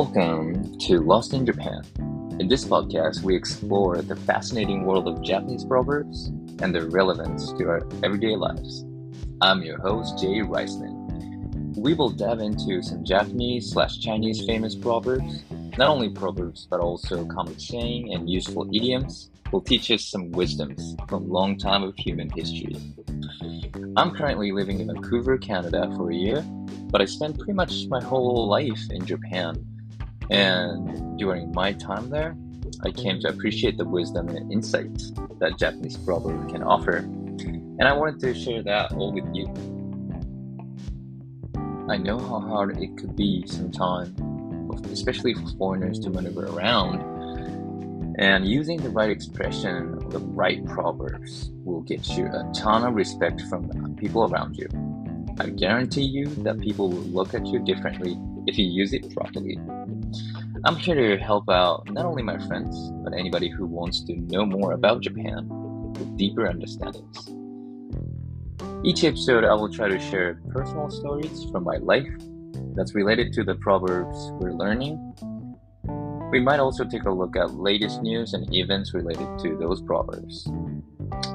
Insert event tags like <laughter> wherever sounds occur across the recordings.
Welcome to Lost in Japan. In this podcast, we explore the fascinating world of Japanese proverbs and their relevance to our everyday lives. I'm your host, Jay Riceman. We will dive into some Japanese slash Chinese famous proverbs, not only proverbs, but also common saying and useful idioms will teach us some wisdoms from long time of human history. I'm currently living in Vancouver, Canada for a year, but I spent pretty much my whole life in Japan and during my time there, I came to appreciate the wisdom and insights that Japanese proverb can offer. And I wanted to share that all with you. I know how hard it could be sometimes, especially for foreigners to maneuver around. And using the right expression, the right proverbs will get you a ton of respect from people around you. I guarantee you that people will look at you differently if you use it properly. I'm here to help out not only my friends, but anybody who wants to know more about Japan with deeper understandings. Each episode, I will try to share personal stories from my life that's related to the proverbs we're learning. We might also take a look at latest news and events related to those proverbs.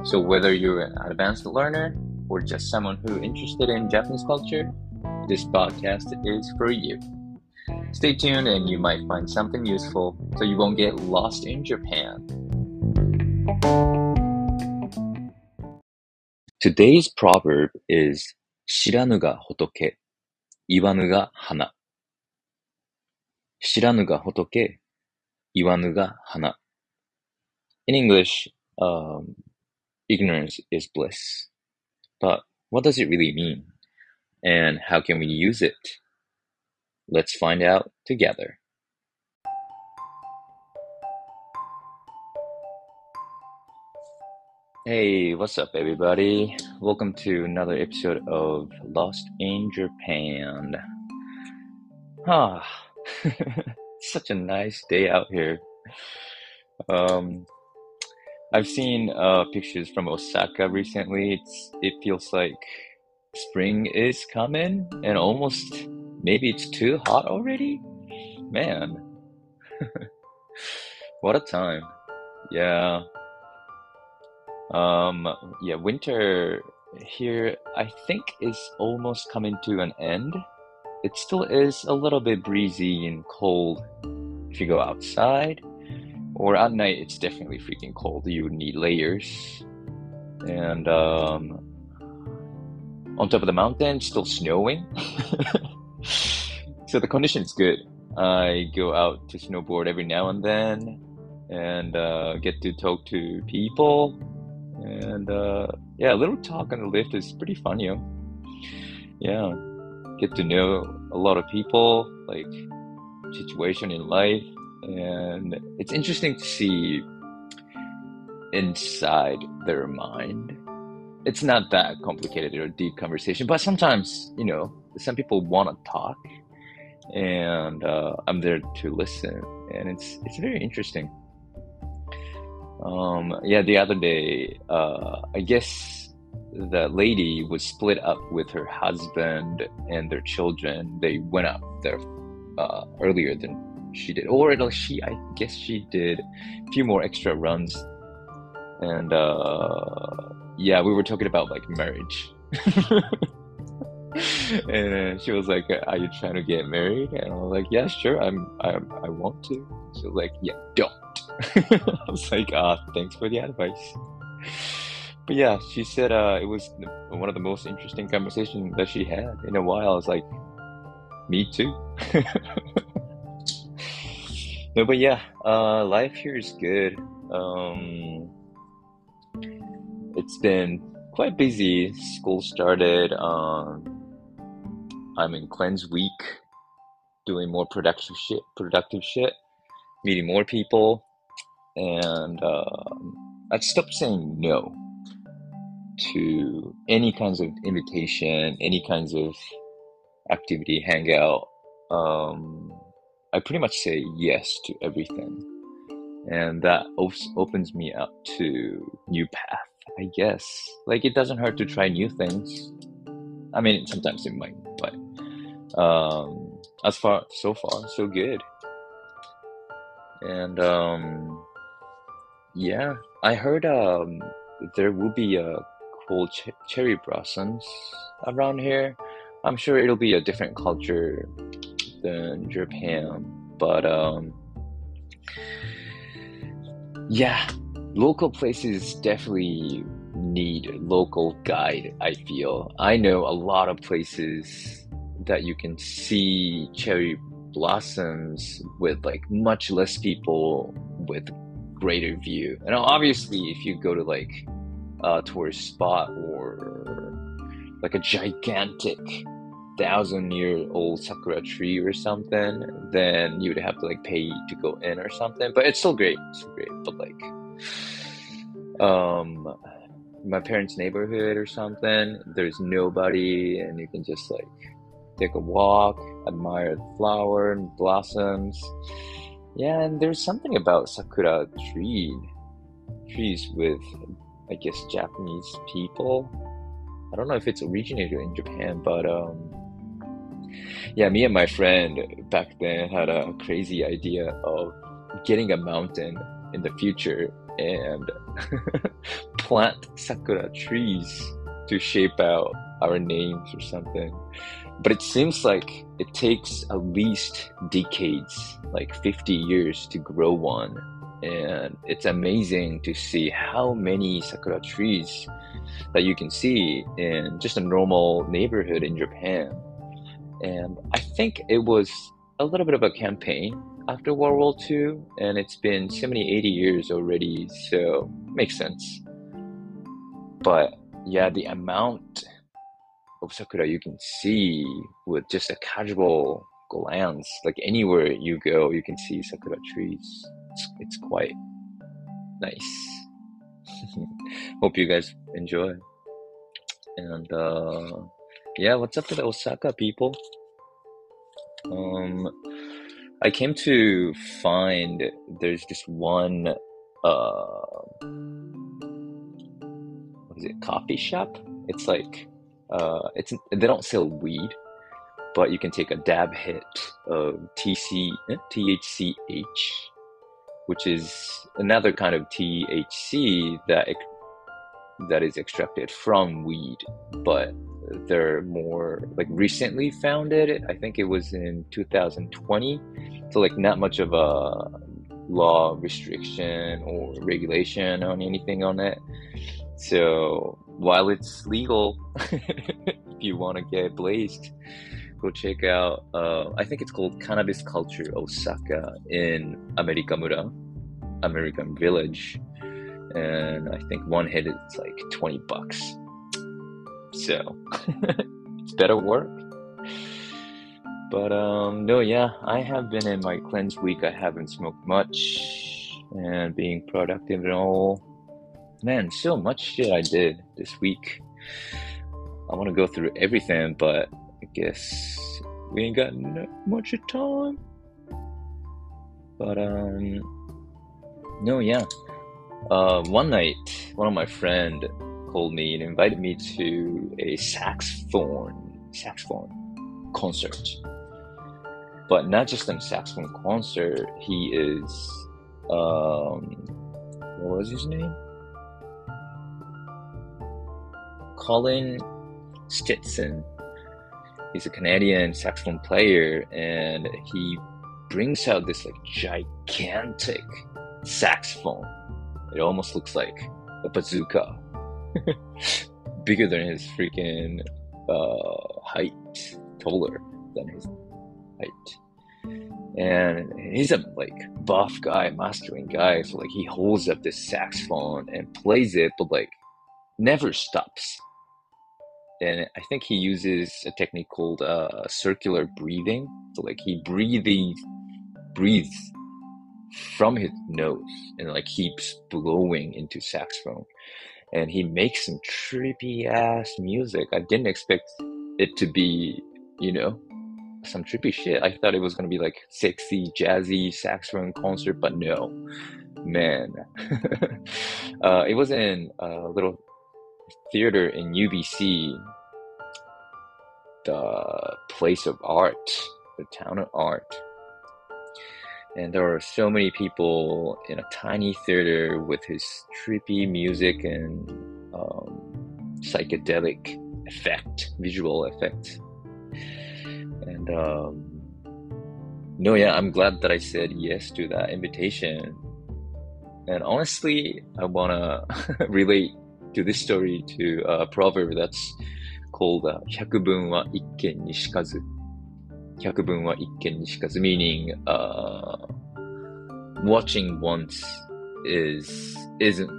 So, whether you're an advanced learner or just someone who's interested in Japanese culture, this podcast is for you. Stay tuned and you might find something useful so you won't get lost in Japan. Today's proverb is 知らぬが仏、言わぬが花。知らぬが仏、言わぬが花。In English, um, ignorance is bliss. But what does it really mean? And how can we use it? Let's find out together. Hey, what's up, everybody? Welcome to another episode of Lost in Japan. Ah, <laughs> such a nice day out here. Um, I've seen uh, pictures from Osaka recently. It's it feels like spring is coming and almost maybe it's too hot already? Man. <laughs> what a time. Yeah. Um yeah, winter here I think is almost coming to an end. It still is a little bit breezy and cold if you go outside. Or at night it's definitely freaking cold. You need layers. And um on top of the mountain, still snowing. <laughs> so the condition is good. I go out to snowboard every now and then and uh, get to talk to people. And uh, yeah, a little talk on the lift is pretty fun, you know. Yeah, get to know a lot of people, like situation in life. And it's interesting to see inside their mind. It's not that complicated or deep conversation, but sometimes, you know, some people want to talk, and uh, I'm there to listen, and it's it's very interesting. Um, yeah, the other day, uh, I guess the lady was split up with her husband and their children. They went up there uh, earlier than she did, or she, I guess she did a few more extra runs. And uh, yeah, we were talking about like marriage. <laughs> <laughs> and she was like, "Are you trying to get married?" And I was like, "Yeah, sure. I'm. I'm I want to." She was like, "Yeah, don't." <laughs> I was like, "Ah, thanks for the advice." But yeah, she said uh, it was one of the most interesting conversations that she had in a while. I was like, "Me too." <laughs> no, but yeah, uh, life here is good. Um, it's been quite busy. School started. Um, I'm in cleanse week, doing more productive shit, productive shit, meeting more people, and uh, I stopped saying no to any kinds of invitation, any kinds of activity, hangout. Um, I pretty much say yes to everything, and that op- opens me up to new path. I guess like it doesn't hurt to try new things. I mean, sometimes it might, um, as far so far so good. And um, yeah, I heard um, there will be a cool ch cherry blossoms around here. I'm sure it'll be a different culture than Japan, but um, yeah, local places definitely need local guide. I feel I know a lot of places that you can see cherry blossoms with like much less people with greater view. And obviously, if you go to like a tourist spot or like a gigantic thousand year old sakura tree or something, then you would have to like pay to go in or something. But it's still great. It's great. But like, um, my parents' neighborhood or something, there's nobody, and you can just like take a walk, admire the flower and blossoms. Yeah, and there's something about sakura tree trees with, I guess, Japanese people. I don't know if it's originated in Japan, but um, yeah, me and my friend back then had a crazy idea of getting a mountain in the future and <laughs> plant sakura trees to shape out our names or something. But it seems like it takes at least decades, like 50 years to grow one. And it's amazing to see how many sakura trees that you can see in just a normal neighborhood in Japan. And I think it was a little bit of a campaign after World War II, and it's been 70, 80 years already, so makes sense. But yeah, the amount of sakura you can see with just a casual glance, like anywhere you go, you can see sakura trees. It's, it's quite nice. <laughs> Hope you guys enjoy. And uh, yeah, what's up with the Osaka people? Um, I came to find there's this one uh, what is it? Coffee shop. It's like uh, it's they don't sell weed, but you can take a dab hit of TC eh, THCH, which is another kind of THC that that is extracted from weed, but they're more like recently founded. I think it was in 2020. So like not much of a law restriction or regulation on anything on it. So while it's legal, <laughs> if you want to get blazed, go check out. Uh, I think it's called Cannabis Culture Osaka in Amerikamura, American Village, and I think one hit is like twenty bucks. So <laughs> it's better work. But um, no, yeah, I have been in my cleanse week. I haven't smoked much and being productive and all. Man, so much shit I did this week. I want to go through everything, but I guess we ain't got much of time. But um, no, yeah. Uh, one night, one of my friend called me and invited me to a saxophone saxophone concert. But not just a saxophone concert, he is um what was his name? Colin Stetson. He's a Canadian saxophone player and he brings out this like gigantic saxophone. It almost looks like a bazooka <laughs> bigger than his freaking uh, height, taller than his height. And he's a like buff guy, masculine guy. So like he holds up this saxophone and plays it, but like never stops. And I think he uses a technique called uh, circular breathing. So like he breathes, breathes from his nose and like keeps blowing into saxophone and he makes some trippy ass music. I didn't expect it to be, you know, some trippy shit. I thought it was gonna be like sexy, jazzy saxophone concert, but no, man. <laughs> uh, it was in a little theater in UBC, the place of art, the town of art. and there are so many people in a tiny theater with his trippy music and um, psychedelic effect, visual effect. And um, no, yeah, I'm glad that I said yes to that invitation. And honestly, I wanna <laughs> relate to this story, to a proverb that's called uh, 百聞は一見にしかず。百聞は一見にしかず, meaning uh, watching once is isn't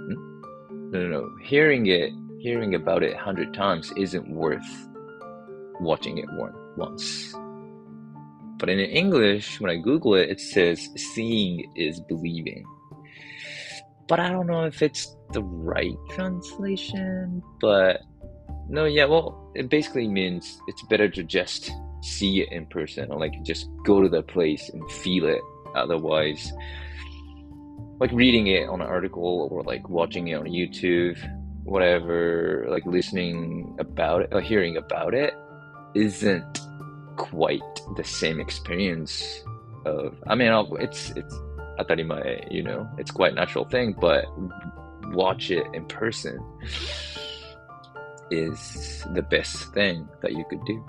no no no hearing it hearing about it a hundred times isn't worth watching it one, once. But in English, when I Google it, it says seeing is believing but I don't know if it's the right translation but no yeah well it basically means it's better to just see it in person or like just go to the place and feel it. Otherwise like reading it on an article or like watching it on youtube whatever like listening about it or hearing about it isn't quite the same experience of i mean it's it's atarimae you know it's quite natural thing but watch it in person is the best thing that you could do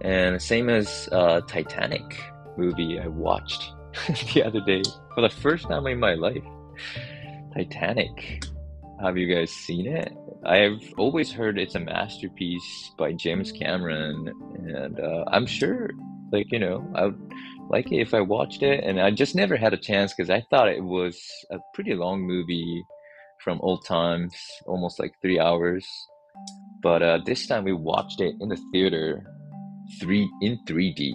and same as uh, Titanic movie I watched <laughs> the other day for the first time in my life. Titanic. Have you guys seen it? I've always heard it's a masterpiece by James Cameron, and uh, I'm sure, like you know, I would like it if I watched it, and I just never had a chance because I thought it was a pretty long movie from old times, almost like three hours. But uh, this time we watched it in the theater three in 3D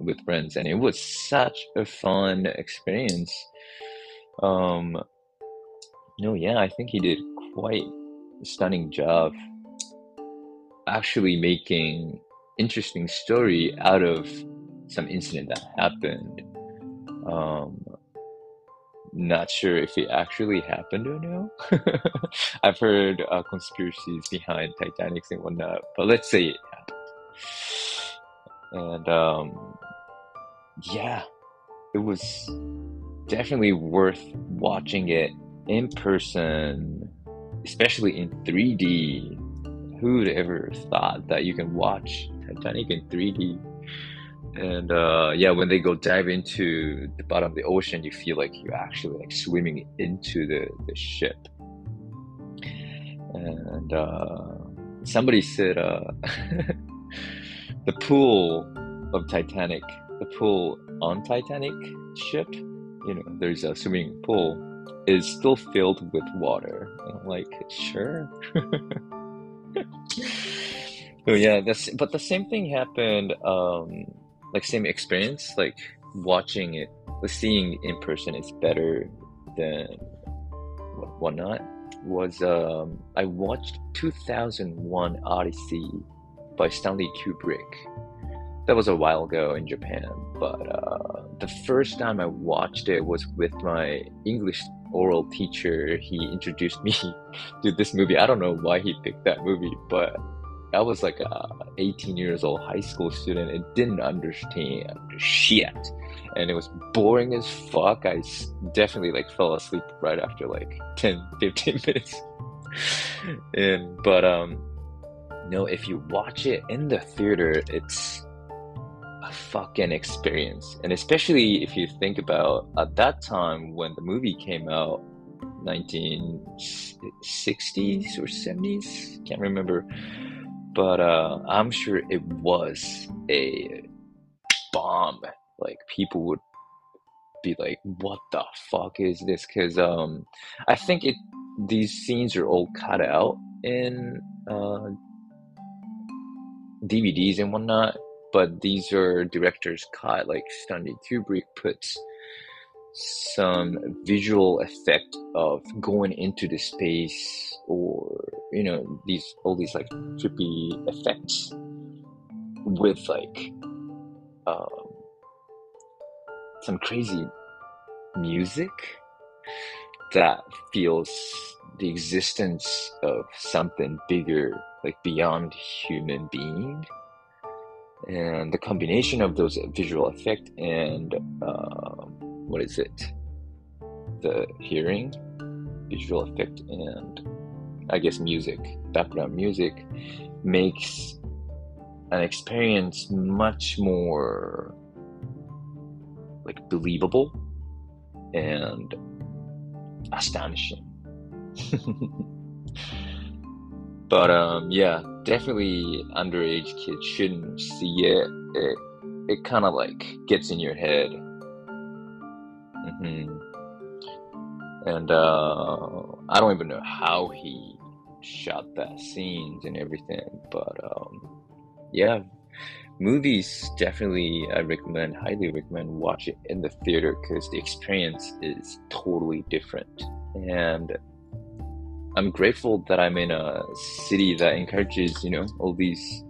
with friends, and it was such a fun experience. Um, no, yeah, I think he did quite a stunning job actually making interesting story out of some incident that happened. Um, not sure if it actually happened or no. <laughs> I've heard uh, conspiracies behind Titanics and whatnot, but let's say it happened. and um, yeah, it was definitely worth watching it in person, especially in 3D. Who'd ever thought that you can watch Titanic in 3D? And uh, yeah, when they go dive into the bottom of the ocean, you feel like you're actually like swimming into the, the ship. And uh, somebody said, uh, <laughs> the pool of Titanic, the pool on Titanic ship, you know, there's a swimming pool, is still filled with water. And I'm like, sure. <laughs> oh yeah, that's but the same thing happened. Um, like same experience, like watching it, seeing in person is better than whatnot. Was um, I watched 2001 Odyssey by Stanley Kubrick. That was a while ago in Japan, but uh, the first time I watched it was with my English oral teacher. He introduced me <laughs> to this movie. I don't know why he picked that movie, but I was like a 18 years old high school student and didn't understand shit. And it was boring as fuck. I definitely like fell asleep right after like <laughs> 10, 15 <laughs> minutes. and but um know, if you watch it in the theater, it's a fucking experience. And especially if you think about at that time when the movie came out, 1960s or 70s, can't remember. But uh, I'm sure it was a bomb. Like people would be like, "What the fuck is this?" Because um, I think it these scenes are all cut out in uh, DVDs and whatnot, but these are director's cut. Like Stanley Kubrick puts some visual effect of going into the space or you know these all these like trippy effects with like um, some crazy music that feels the existence of something bigger like beyond human being. And the combination of those visual effect and uh, what is it the hearing visual effect and i guess music background music makes an experience much more like believable and astonishing <laughs> but um yeah definitely underage kids shouldn't see it. It it kind of like gets in your head. Mm-hmm. And uh, I don't even know how he shot that scenes and everything, but um, yeah, movies definitely I recommend, highly recommend watch it in the theater because the experience is totally different and I'm grateful that I'm in a city that encourages, you know, all these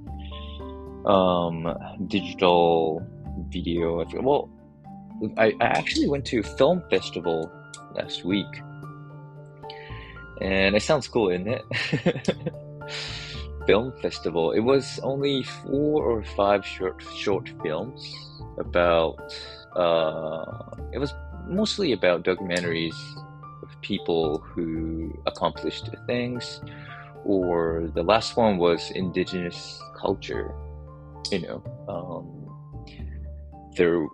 um, digital video. Well, I, I actually went to film festival last week, and it sounds cool, isn't it? <laughs> film festival. It was only four or five short short films about. Uh, it was mostly about documentaries of people who accomplished things, or the last one was indigenous culture. You know, um, there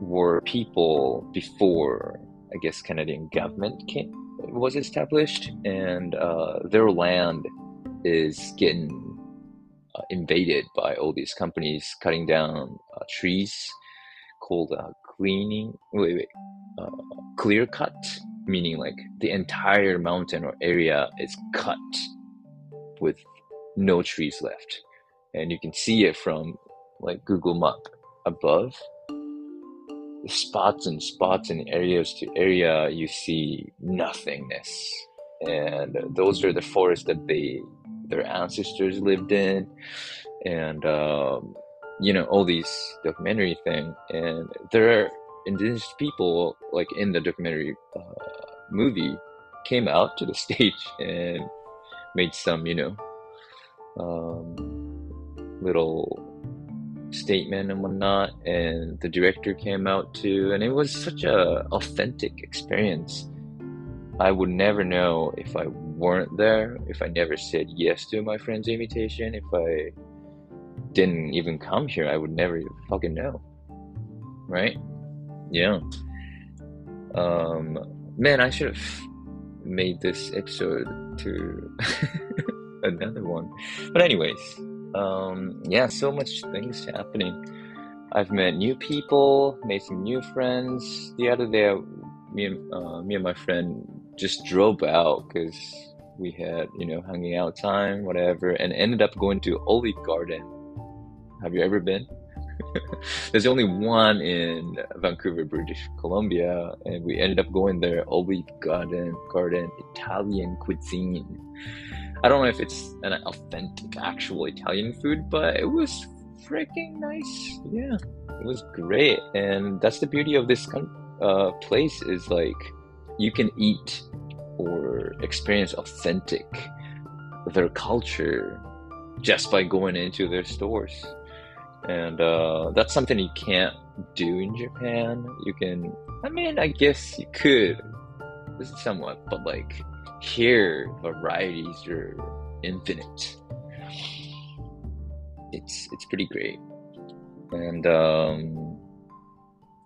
were people before, I guess, Canadian government came, was established, and uh, their land is getting uh, invaded by all these companies cutting down uh, trees called uh, cleaning wait wait uh, clear cut meaning like the entire mountain or area is cut with no trees left. And you can see it from like google map above spots and spots and areas to area you see nothingness. And those are the forests that they their ancestors lived in. And um, you know all these documentary thing. And there are indigenous people like in the documentary uh, movie came out to the <laughs> stage and made some, you know, um, little statement and whatnot. And the director came out too, and it was such a authentic experience. I would never know if I weren't there, if I never said yes to my friend's invitation, if I didn't even come here, I would never fucking know. Right? Yeah. Um, Man, I should have made this episode to <laughs> another one. But anyways, um, yeah, so much things happening. I've met new people, made some new friends. The other day, me and uh, me and my friend just drove out because we had you know hanging out time, whatever, and ended up going to Olive Garden. Have you ever been? <laughs> There's only one in Vancouver, British Columbia, and we ended up going there. Olive Garden, Garden Italian cuisine. I don't know if it's an authentic, actual Italian food, but it was freaking nice. Yeah, it was great, and that's the beauty of this uh, place is like you can eat or experience authentic their culture just by going into their stores and uh, that's something you can't do in Japan. You can, I mean, I guess you could, somewhat, but like here, varieties are infinite. It's it's pretty great, and um,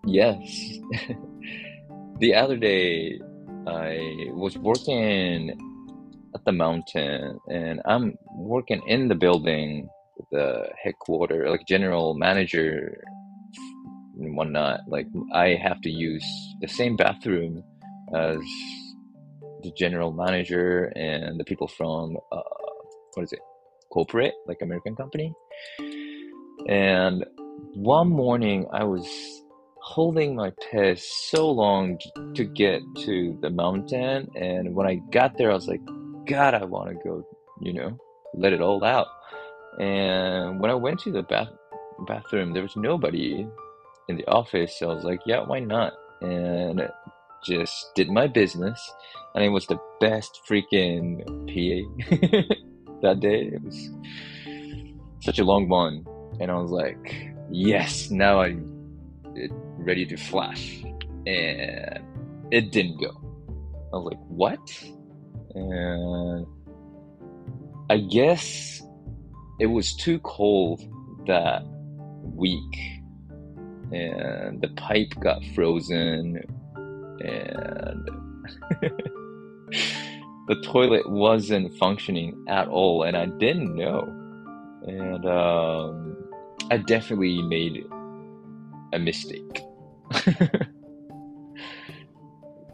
yes, <laughs> the other day I was working at the mountain, and I'm working in the building the headquarter, like general manager and whatnot, like I have to use the same bathroom as the general manager and the people from uh, what is it, corporate, like American company. And one morning, I was holding my piss so long to get to the mountain, and when I got there, I was like, God, I want to go, you know, let it all out. And when I went to the bath bathroom, there was nobody in the office. So I was like, yeah, why not? And just did my business. And it was the best freaking PA <laughs> that day. It was such a long one. and I was like, yes, now I'm ready to flash. And it didn't go. I was like, what? And I guess it was too cold that week. And the pipe got frozen. And <laughs> the toilet wasn't functioning at all. And I didn't know. And um, I definitely made a mistake. <laughs>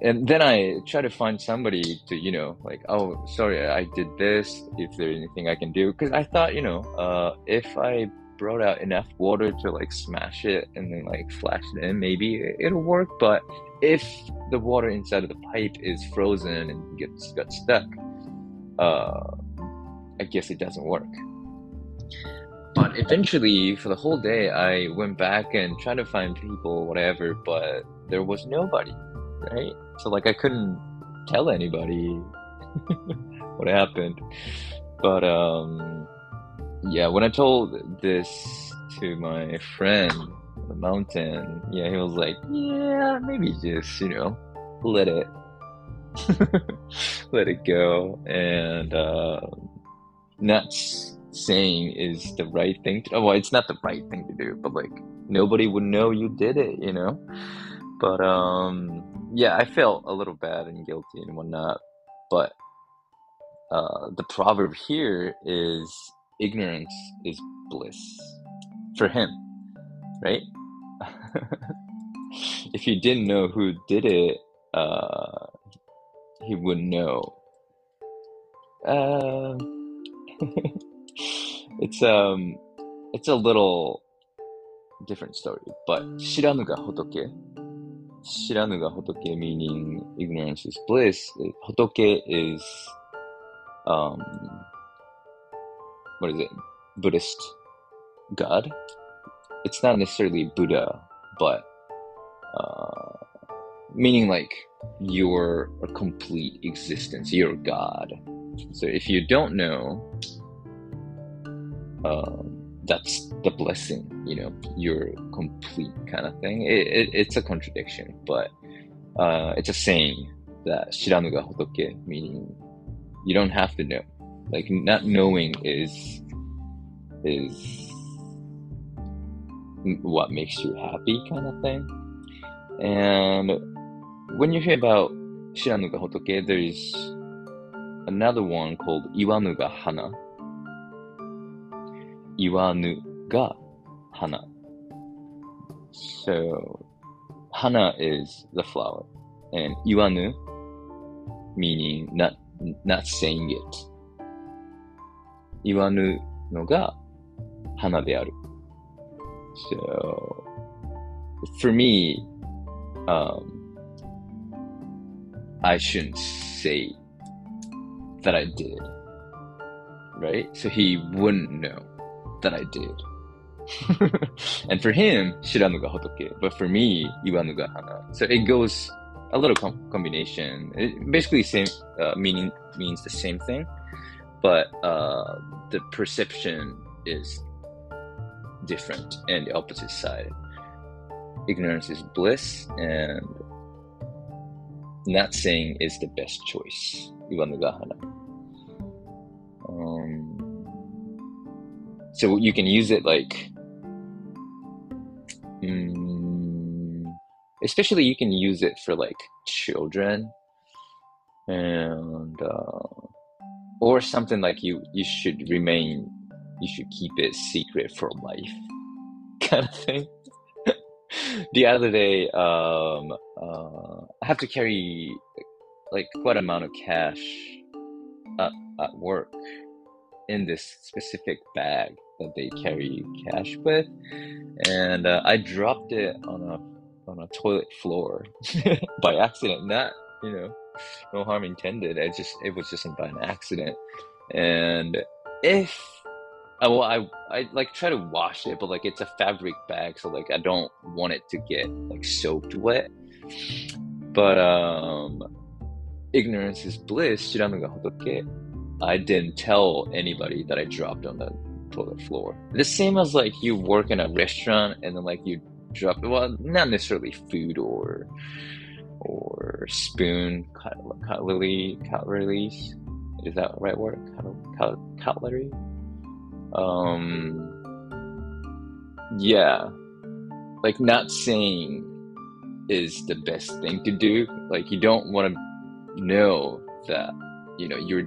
and then I try to find somebody to, you know, like, oh, sorry, I did this. If there's anything I can do, because I thought, you know, uh, if I brought out enough water to like smash it and then like flash it in, maybe it'll work. But if the water inside of the pipe is frozen and gets got stuck, uh, I guess it doesn't work. But eventually, for the whole day, I went back and tried to find people, whatever, but there was nobody, right? So, like, I couldn't tell anybody <laughs> what happened. But, um, yeah, when I told this to my friend the mountain, yeah, he was like, yeah, maybe just, you know, let it, <laughs> let it go. And, uh, nuts saying is the right thing to well it's not the right thing to do but like nobody would know you did it you know? But um yeah i felt a little bad and guilty and whatnot but uh the proverb here is ignorance is bliss for him right <laughs> if you didn't know who did it uh he would know uh <laughs> it's um it's a little different story, but shiranuga hotoke. Shiranuga hotoke meaning ignorance is bliss. Hotoke is um what is it? Buddhist God. It's not necessarily Buddha, but uh, meaning like you're a complete existence, you're God. So if you don't know um, that's the blessing, you know, you're complete kind of thing. It, it, it's a contradiction, but uh, it's a saying that shiranuga hotoke, meaning you don't have to know. Like not knowing is is what makes you happy, kind of thing. And when you hear about shiranuga hotoke, there's another one called iwanuga hana iwanu ga hana. So, hana is the flower, and iwanu meaning not not saying it. Iwanu no ga hana de aru. So, for me, um, I shouldn't say that I did, right? So he wouldn't know that I did. <laughs> and for him, shiranu ga hotoke. But for me, iwanu ga hana. So it goes a little com- combination. It basically same uh, meaning means the same thing, but uh, the perception is different and the opposite side. Ignorance is bliss, and not saying is the best choice. Um, so you can use it like mm, especially you can use it for like children and uh, or something like you you should remain you should keep it secret for life <laughs> kind of thing the other day um uh, i have to carry like quite amount of cash at, at work in this specific bag that they carry cash with, and uh, I dropped it on a on a toilet floor <laughs> by accident. Not you know, no harm intended. I just it was just by an accident, and if well, I I like try to wash it, but like it's a fabric bag, so like I don't want it to get like soaked wet. But um, ignorance is bliss. I didn't tell anybody that I dropped on the toilet floor. The same as like you work in a restaurant and then like you drop well not necessarily food or or spoon cutlery cutlery. is that the right word cutlery um mm-hmm. yeah. Like not saying is the best thing to do. Like you don't want to know that you know your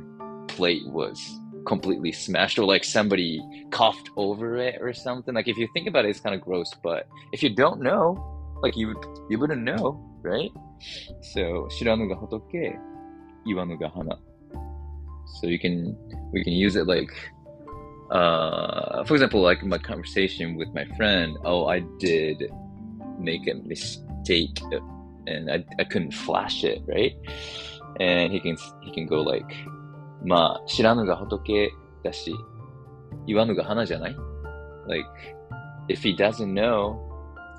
plate was completely smashed or like somebody coughed over it or something. Like if you think about it it's kind of gross but if you don't know like you you wouldn't know right? So shiranu ga hotoke iwanu ga hana so you can we can use it like uh for example like my conversation with my friend, oh I did make a mistake and I, I couldn't flash it, right? And he can he can go like まあ、知らぬが仏だし、言わぬが花じゃない Like, if he doesn't know,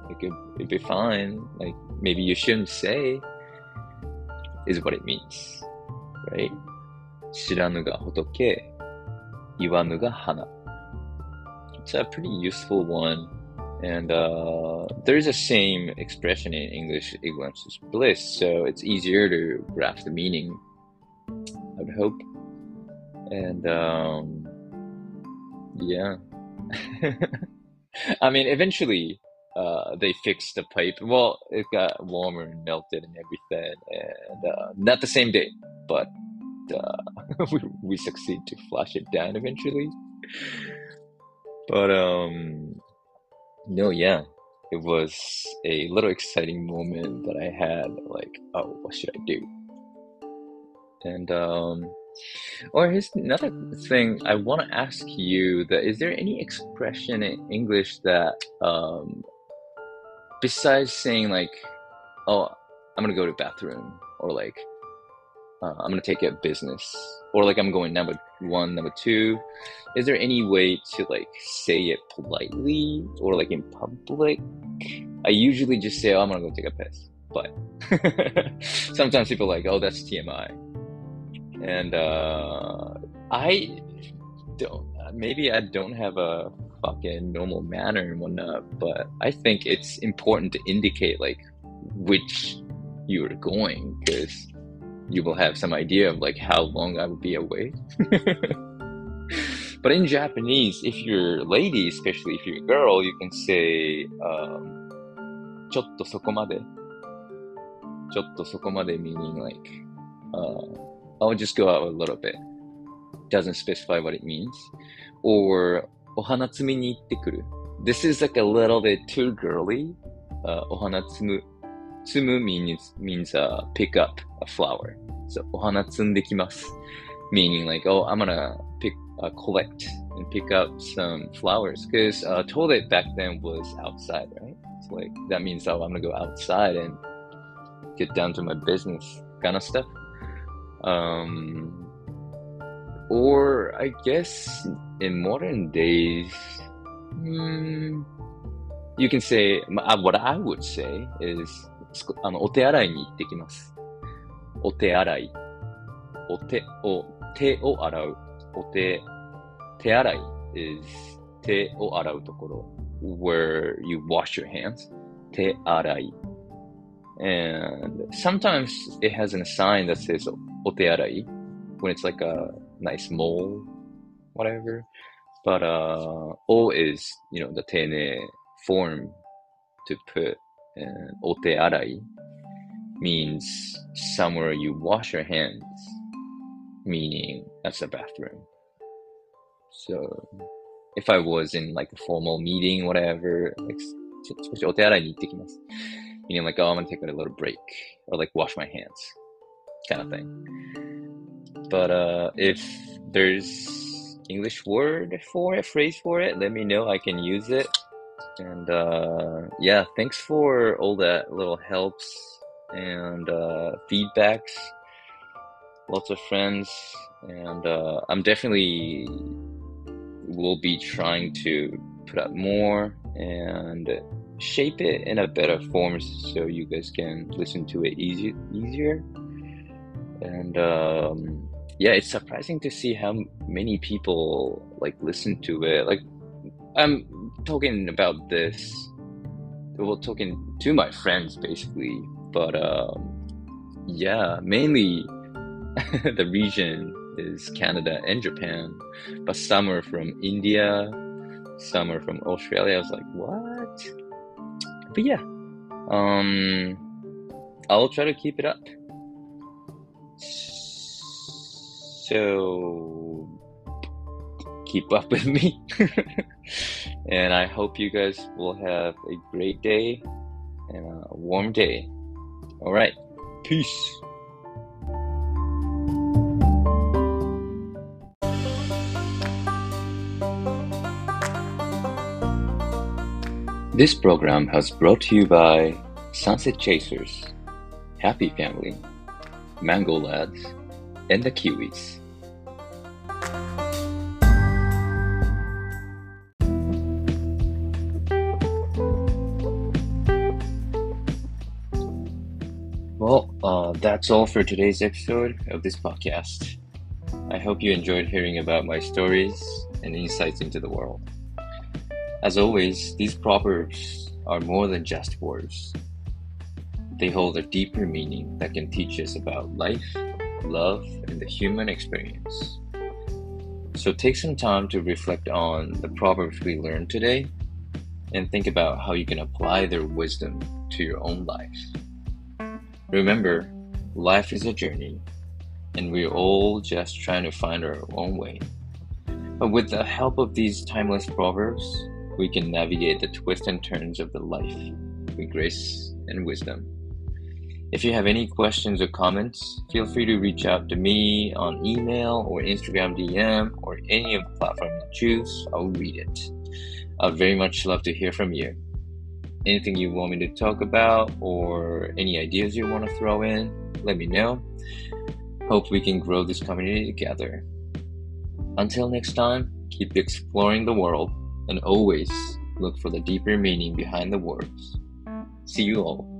like, it, it'd be fine. Like, maybe you shouldn't say, is what it means. Right? 知らぬが仏、 Iwanuga Hana. It's a pretty useful one. And uh, there's a same expression in English, ignorance is bliss, so it's easier to grasp the meaning, I would hope. And um, yeah. <laughs> I mean, eventually uh, they fixed the pipe. Well, it got warmer and melted and everything, and uh, not the same day, but uh, <laughs> we we succeed to flush it down eventually. But um, no, yeah, it was a little exciting moment that I had. Like, oh, what should I do? And um, or here's another thing I want to ask you: that is there any expression in English that, um, besides saying like, "Oh, I'm gonna go to bathroom," or like, uh, "I'm gonna take of business," or like, "I'm going number one, number two, is there any way to like say it politely or like in public? I usually just say, "Oh, I'm gonna go take a piss," but <laughs> sometimes people are like, "Oh, that's TMI." and uh, I don't. Maybe I don't have a fucking normal manner and whatnot, but I think it's important to indicate like which you're going because you will have some idea of like how long I would be away. <laughs> but in Japanese, if you're a lady, especially if you're a girl, you can say um, ちょっとそこまでちょっとそこまで meaning like uh, I'll just go out a little bit. Doesn't specify what it means. Or, お花摘みに行ってくる. This is like a little bit too girly. Uh, お花摘む. tsumu means, means uh, pick up a flower. So, ohana tsundekimasu, meaning like, oh, I'm gonna pick, uh, collect and pick up some flowers. Because uh, toilet back then was outside, right? So, like, that means, oh, I'm gonna go outside and get down to my business kind of stuff. Um, or I guess in modern days, hmm, you can say uh, what I would say is あの、お手洗いに行ってきます。お手洗い。お手を、手を洗う。お手、手洗い is 手を洗うところ where you wash your hands. 手洗い。And sometimes it has a sign that says otearai when it's like a nice mole, whatever. But uh, o is you know the tene form to put, uh, ote arai means somewhere you wash your hands, meaning that's a bathroom. So if I was in like a formal meeting, whatever, like, meaning like, oh, I'm gonna take a little break or like wash my hands, kind of thing. But uh, if there's English word for it, phrase for it, let me know. I can use it. And uh, yeah, thanks for all that little helps and uh, feedbacks. Lots of friends, and uh, I'm definitely will be trying to put up more and shape it in a better form so you guys can listen to it easy, easier and um, yeah, it's surprising to see how many people like listen to it. Like, I'm talking about this, well, talking to my friends basically, but um, yeah, mainly <laughs> the region is Canada and Japan, but some are from India, some are from Australia. I was like, what? But yeah, um, I'll try to keep it up. So keep up with me. <laughs> and I hope you guys will have a great day and a warm day. All right. Peace. This program has brought to you by Sunset Chasers, Happy Family, Mango Lads, and the Kiwis. That's all for today's episode of this podcast. I hope you enjoyed hearing about my stories and insights into the world. As always, these proverbs are more than just words. They hold a deeper meaning that can teach us about life, love, and the human experience. So take some time to reflect on the proverbs we learned today and think about how you can apply their wisdom to your own life. Remember, life is a journey, and we're all just trying to find our own way. But with the help of these timeless proverbs, we can navigate the twists and turns of the life with grace and wisdom. If you have any questions or comments, feel free to reach out to me on email or Instagram DM or any of the platforms you choose. I'll read it. I'd very much love to hear from you. Anything you want me to talk about or any ideas you want to throw in, let me know. Hope we can grow this community together. Until next time, keep exploring the world and always look for the deeper meaning behind the words. See you all.